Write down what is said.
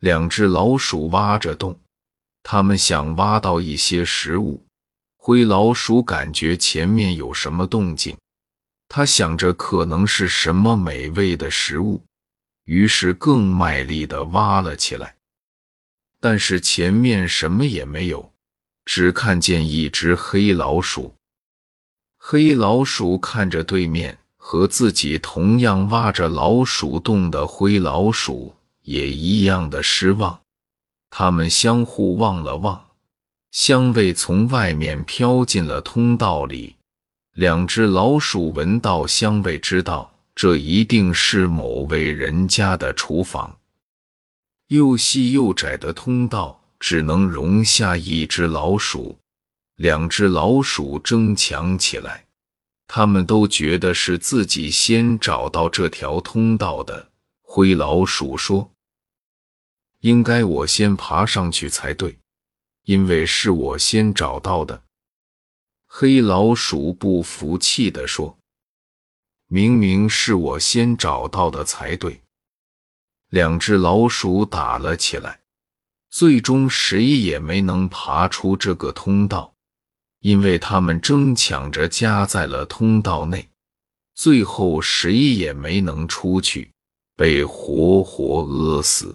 两只老鼠挖着洞，它们想挖到一些食物。灰老鼠感觉前面有什么动静，它想着可能是什么美味的食物，于是更卖力地挖了起来。但是前面什么也没有，只看见一只黑老鼠。黑老鼠看着对面和自己同样挖着老鼠洞的灰老鼠，也一样的失望。他们相互望了望。香味从外面飘进了通道里，两只老鼠闻到香味，知道这一定是某位人家的厨房。又细又窄的通道只能容下一只老鼠，两只老鼠争抢起来。他们都觉得是自己先找到这条通道的。灰老鼠说：“应该我先爬上去才对。”因为是我先找到的，黑老鼠不服气地说：“明明是我先找到的才对。”两只老鼠打了起来，最终谁也没能爬出这个通道，因为他们争抢着夹在了通道内，最后谁也没能出去，被活活饿死。